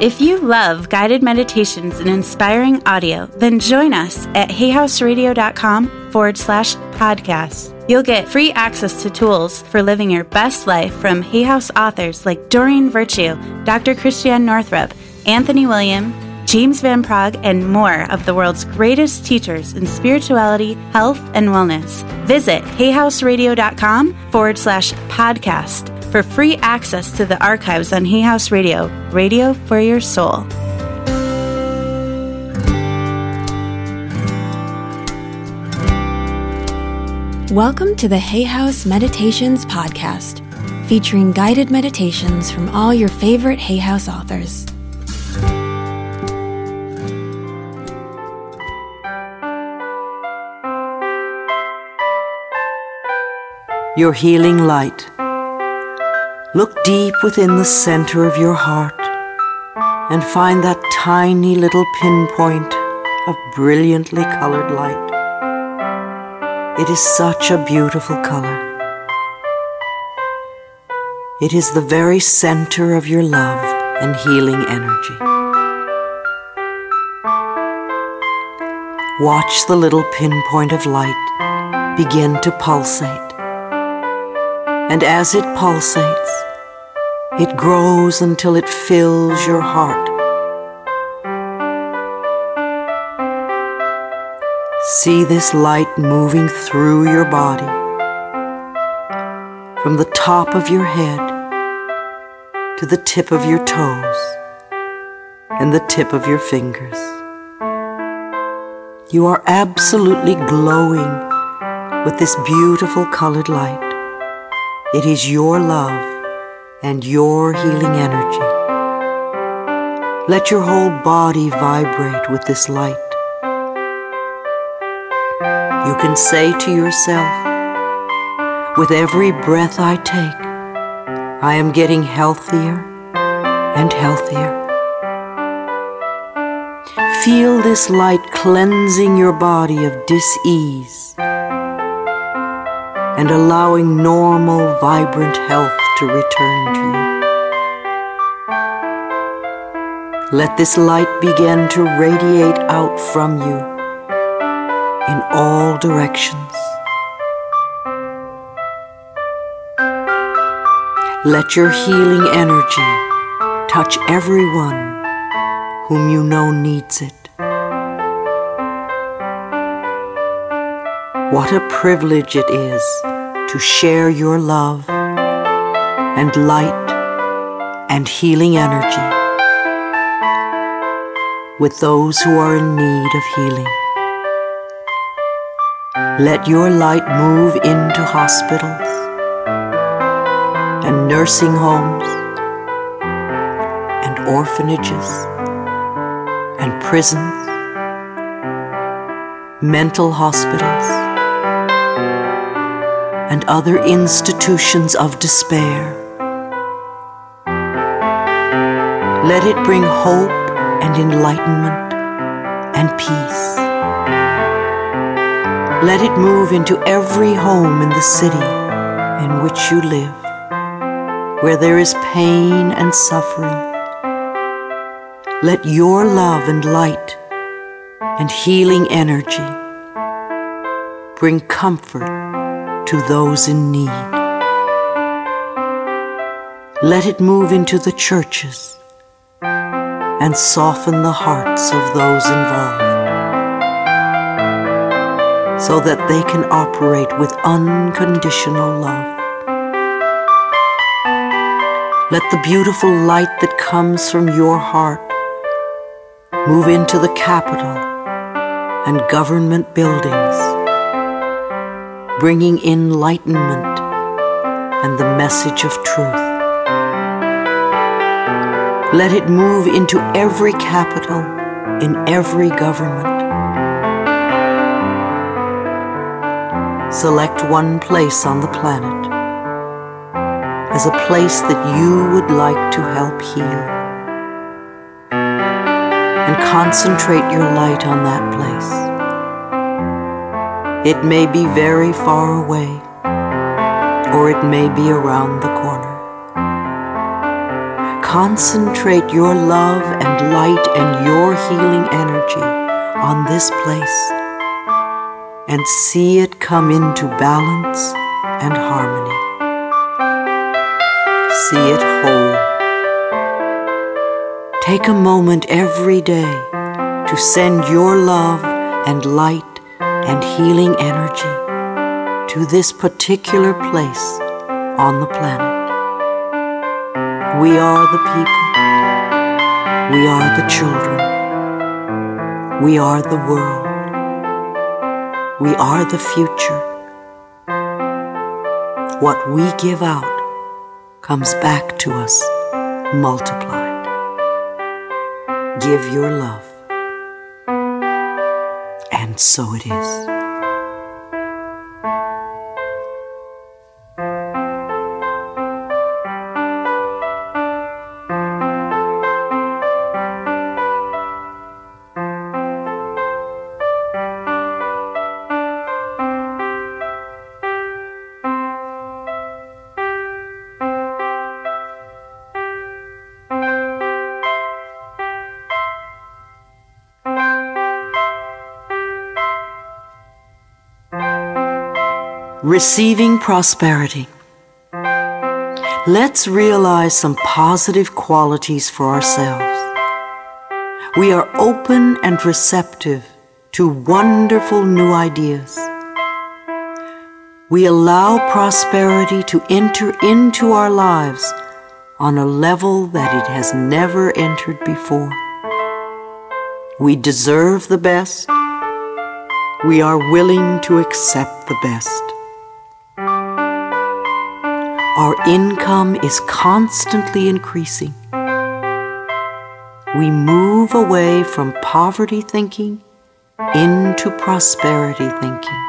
If you love guided meditations and inspiring audio, then join us at hayhouseradio.com forward slash podcast. You'll get free access to tools for living your best life from Hay House authors like Doreen Virtue, Dr. Christiane Northrup, Anthony William, James Van Praagh, and more of the world's greatest teachers in spirituality, health, and wellness. Visit hayhouseradio.com forward slash podcast for free access to the archives on Hay House Radio, radio for your soul. Welcome to the Hay House Meditations Podcast, featuring guided meditations from all your favorite Hay House authors. Your healing light. Look deep within the center of your heart and find that tiny little pinpoint of brilliantly colored light. It is such a beautiful color. It is the very center of your love and healing energy. Watch the little pinpoint of light begin to pulsate. And as it pulsates, it grows until it fills your heart. See this light moving through your body, from the top of your head to the tip of your toes and the tip of your fingers. You are absolutely glowing with this beautiful colored light. It is your love and your healing energy. Let your whole body vibrate with this light. You can say to yourself, with every breath I take, I am getting healthier and healthier. Feel this light cleansing your body of dis-ease and allowing normal, vibrant health to return to you. Let this light begin to radiate out from you in all directions. Let your healing energy touch everyone whom you know needs it. What a privilege it is to share your love and light and healing energy with those who are in need of healing. Let your light move into hospitals and nursing homes and orphanages and prisons, mental hospitals other institutions of despair. Let it bring hope and enlightenment and peace. Let it move into every home in the city in which you live, where there is pain and suffering. Let your love and light and healing energy bring comfort to those in need. Let it move into the churches and soften the hearts of those involved so that they can operate with unconditional love. Let the beautiful light that comes from your heart move into the capital and government buildings bringing enlightenment and the message of truth. Let it move into every capital, in every government. Select one place on the planet as a place that you would like to help heal. And concentrate your light on that place. It may be very far away, or it may be around the corner. concentrate your love and light and your healing energy on this place and see it come into balance and harmony. See it whole. Take a moment every day to send your love and light and healing energy to this particular place on the planet. We are the people. We are the children. We are the world. We are the future. What we give out comes back to us multiplied give your love. So it is. Receiving prosperity. Let's realize some positive qualities for ourselves. We are open and receptive to wonderful new ideas. We allow prosperity to enter into our lives on a level that it has never entered before. We deserve the best. We are willing to accept the best. Our income is constantly increasing. We move away from poverty thinking into prosperity thinking.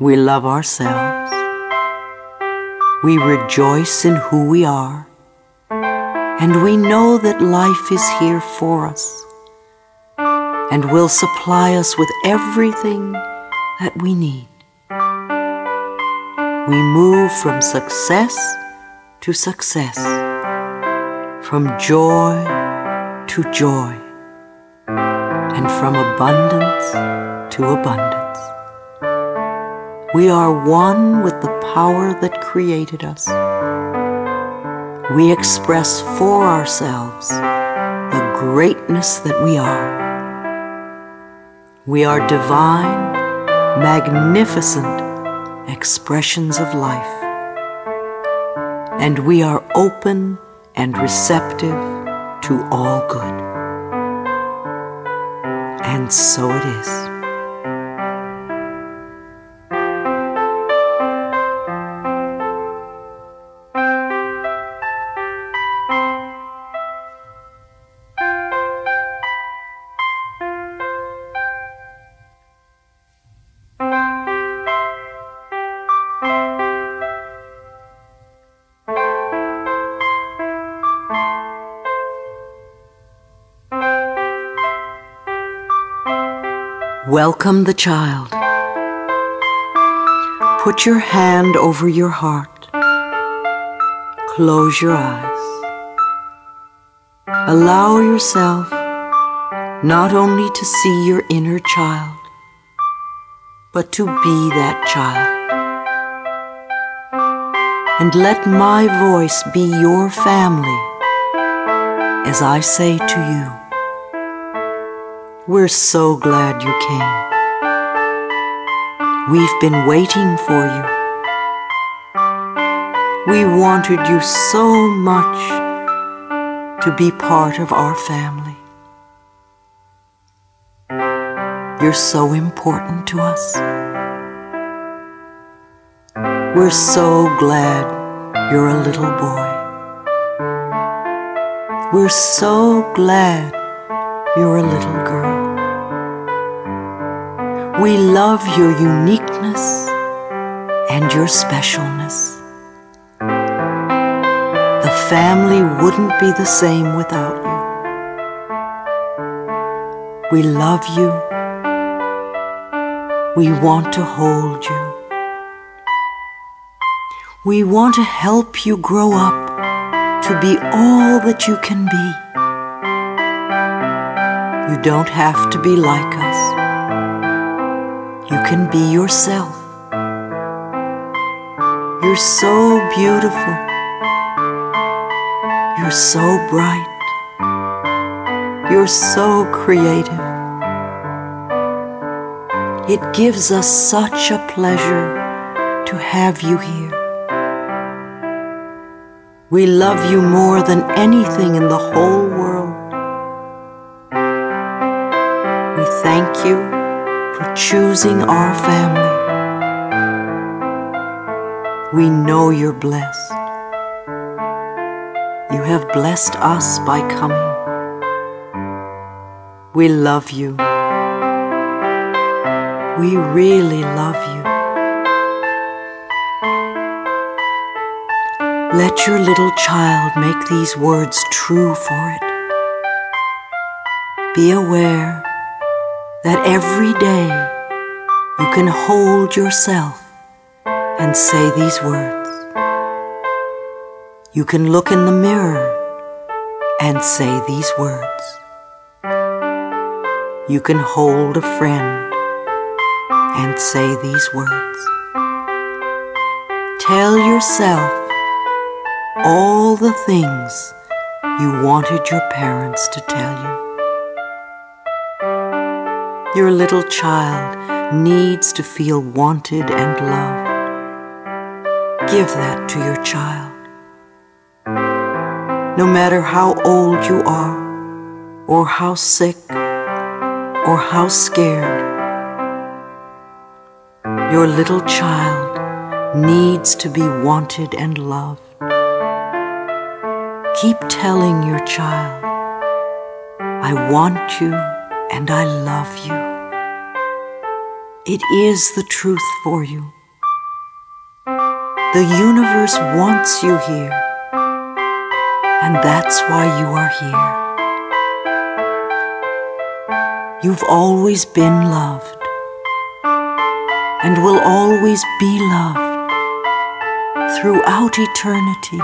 We love ourselves. We rejoice in who we are. And we know that life is here for us and will supply us with everything that we need we move from success to success, from joy to joy, and from abundance to abundance. We are one with the power that created us. We express for ourselves the greatness that we are. We are divine, magnificent, expressions of life. And we are open and receptive to all good. And so it is. Welcome the child. Put your hand over your heart. Close your eyes. Allow yourself not only to see your inner child, but to be that child. And let my voice be your family as I say to you. We're so glad you came. We've been waiting for you. We wanted you so much to be part of our family. You're so important to us. We're so glad you're a little boy. We're so glad you're a little girl. We love your uniqueness and your specialness. The family wouldn't be the same without you. We love you. We want to hold you. We want to help you grow up to be all that you can be. You don't have to be like us. Can be yourself. You're so beautiful. You're so bright. You're so creative. It gives us such a pleasure to have you here. We love you more than anything in the whole world. Choosing our family. We know you're blessed. You have blessed us by coming. We love you. We really love you. Let your little child make these words true for it. Be aware that every day you can hold yourself and say these words. You can look in the mirror and say these words. You can hold a friend and say these words. Tell yourself all the things you wanted your parents to tell you. Your little child needs to feel wanted and loved. Give that to your child. No matter how old you are, or how sick, or how scared, your little child needs to be wanted and loved. Keep telling your child, I want you and I love you. It is the truth for you. The universe wants you here, and that's why you are here. You've always been loved, and will always be loved throughout eternity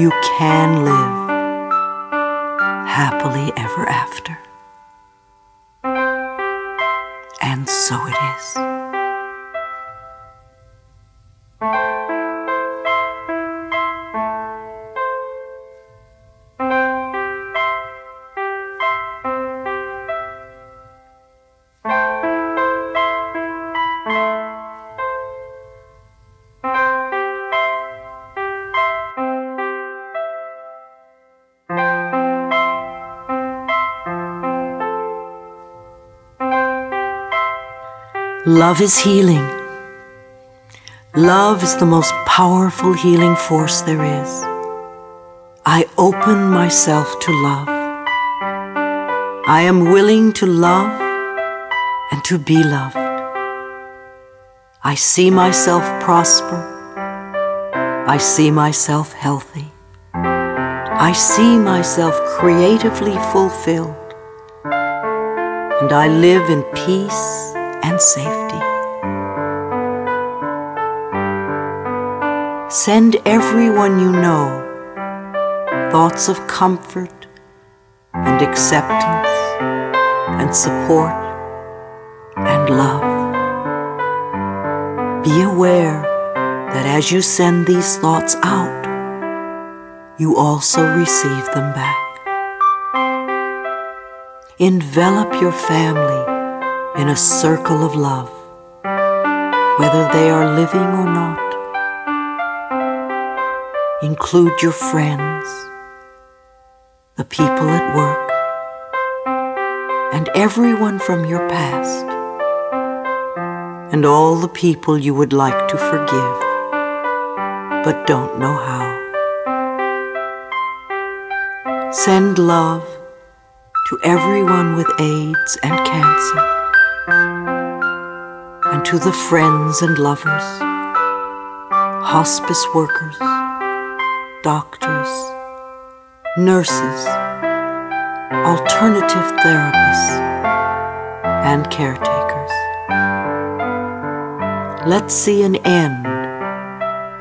you can live happily ever after. So it is. Love is healing. Love is the most powerful healing force there is. I open myself to love. I am willing to love and to be loved. I see myself prosper. I see myself healthy. I see myself creatively fulfilled. And I live in peace and safety. Send everyone you know thoughts of comfort and acceptance and support and love. Be aware that as you send these thoughts out, you also receive them back. Envelop your family in a circle of love, whether they are living or not. Include your friends, the people at work, and everyone from your past, and all the people you would like to forgive, but don't know how. Send love to everyone with AIDS and cancer and to the friends and lovers, hospice workers, doctors, nurses, alternative therapists, and caretakers. Let's see an end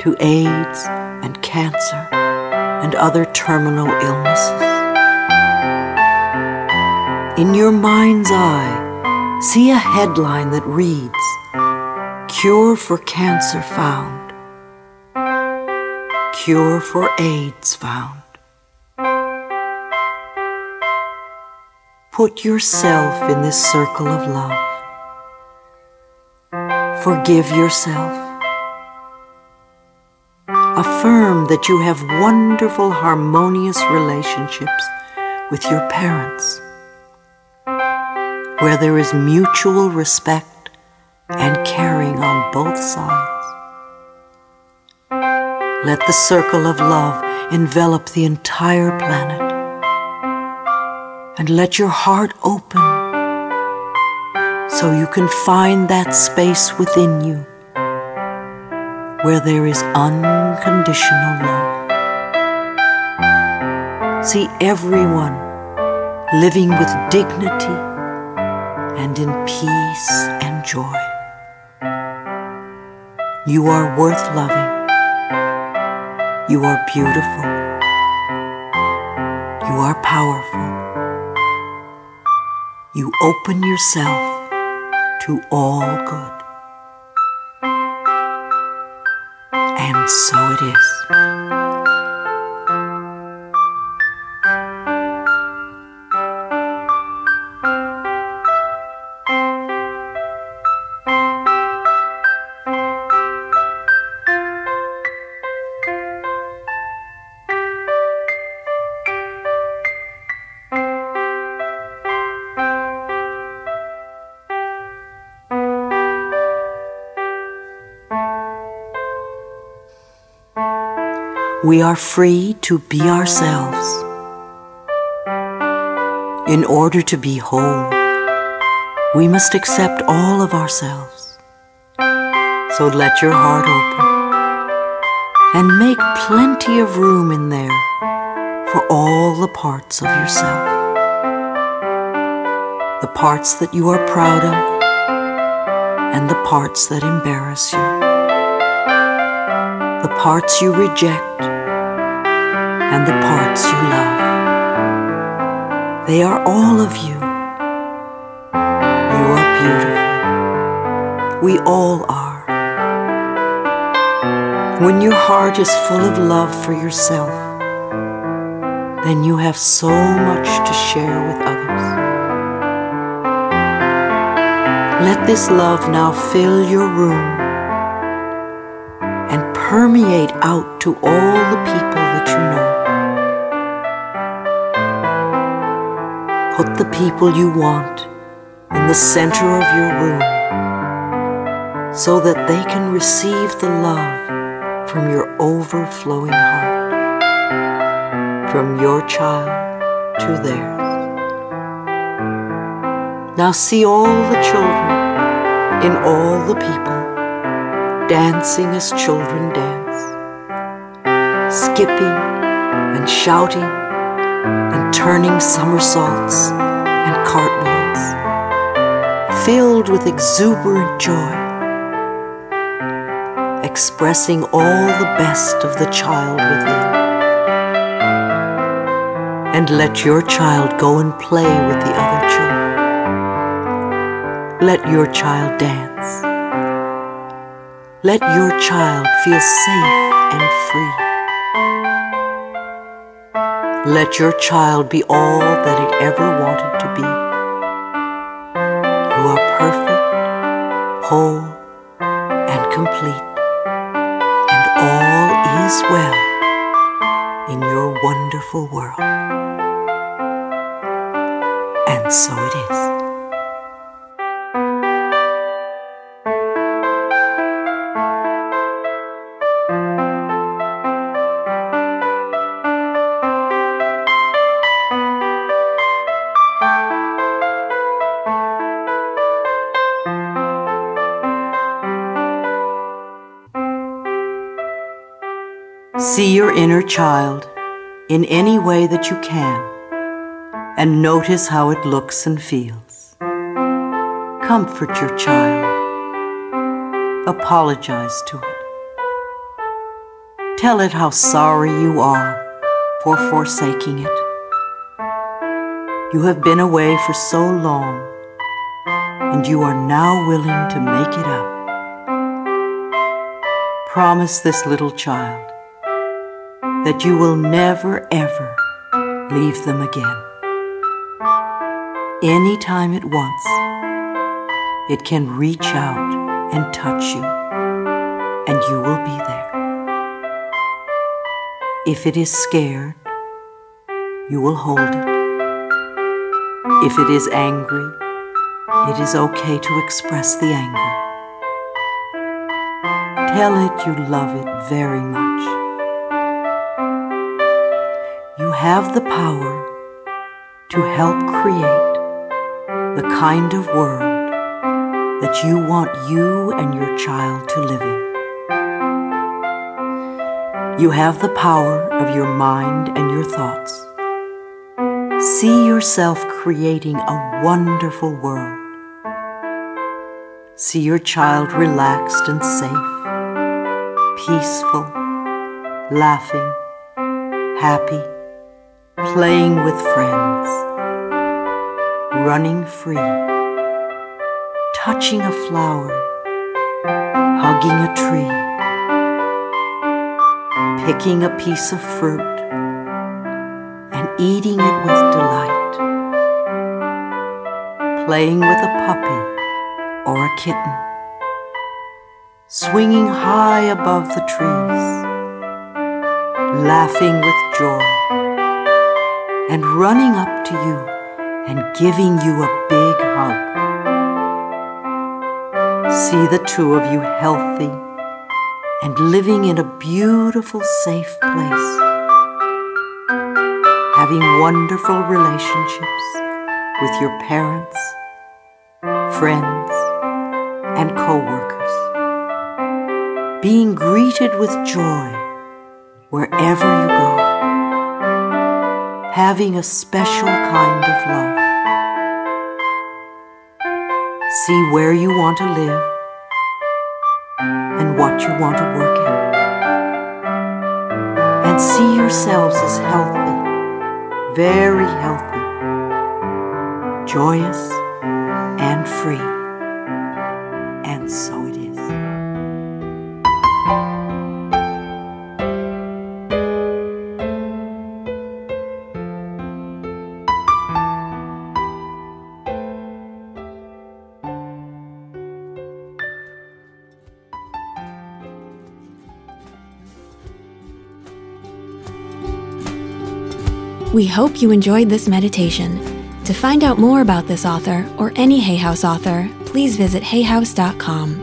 to AIDS and cancer and other terminal illnesses. In your mind's eye, see a headline that reads Cure for Cancer Found, Cure for AIDS Found. Put yourself in this circle of love. Forgive yourself. Affirm that you have wonderful, harmonious relationships with your parents, where there is mutual respect and caring on both sides. Let the circle of love envelop the entire planet, and let your heart open so you can find that space within you where there is unconditional love. See everyone living with dignity and in peace and joy. You are worth loving. You are beautiful. You are powerful. You open yourself to all good. And so it is. We are free to be ourselves. In order to be whole, we must accept all of ourselves. So let your heart open and make plenty of room in there for all the parts of yourself. The parts that you are proud of and the parts that embarrass you. Parts you reject and the parts you love. They are all of you. You are beautiful. We all are. When your heart is full of love for yourself, then you have so much to share with others. Let this love now fill your room permeate out to all the people that you know. Put the people you want in the center of your room so that they can receive the love from your overflowing heart, from your child to theirs. Now see all the children in all the people dancing as children dance, skipping and shouting and turning somersaults and cartwheels, filled with exuberant joy, expressing all the best of the child within. And let your child go and play with the other children. Let your child dance. Let your child feel safe and free. Let your child be all that it ever wanted to be. You are perfect, whole, and complete, and all is well in your wonderful world. And so it is. See your inner child in any way that you can and notice how it looks and feels. Comfort your child. Apologize to it. Tell it how sorry you are for forsaking it. You have been away for so long, and you are now willing to make it up. Promise this little child that you will never ever leave them again. Any time it wants, it can reach out and touch you, and you will be there. If it is scared, you will hold it. If it is angry, it is okay to express the anger. Tell it you love it very much. Have the power to help create the kind of world that you want you and your child to live in. You have the power of your mind and your thoughts. See yourself creating a wonderful world. See your child relaxed and safe, peaceful, laughing, happy, playing with friends, running free, touching a flower, hugging a tree picking a piece of fruit and eating it with delight, playing with a puppy or a kitten, swinging high above the trees, laughing with joy, and running up to you and giving you a big hug. See the two of you healthy and living in a beautiful, safe place, having wonderful relationships with your parents, friends, and co-workers, being greeted with joy wherever you go, having a special kind of love. See where you want to live and what you want to work at. And see yourselves as healthy, very healthy, joyous, and free. And so it is. We hope you enjoyed this meditation. To find out more about this author or any Hay House author, please visit hayhouse.com.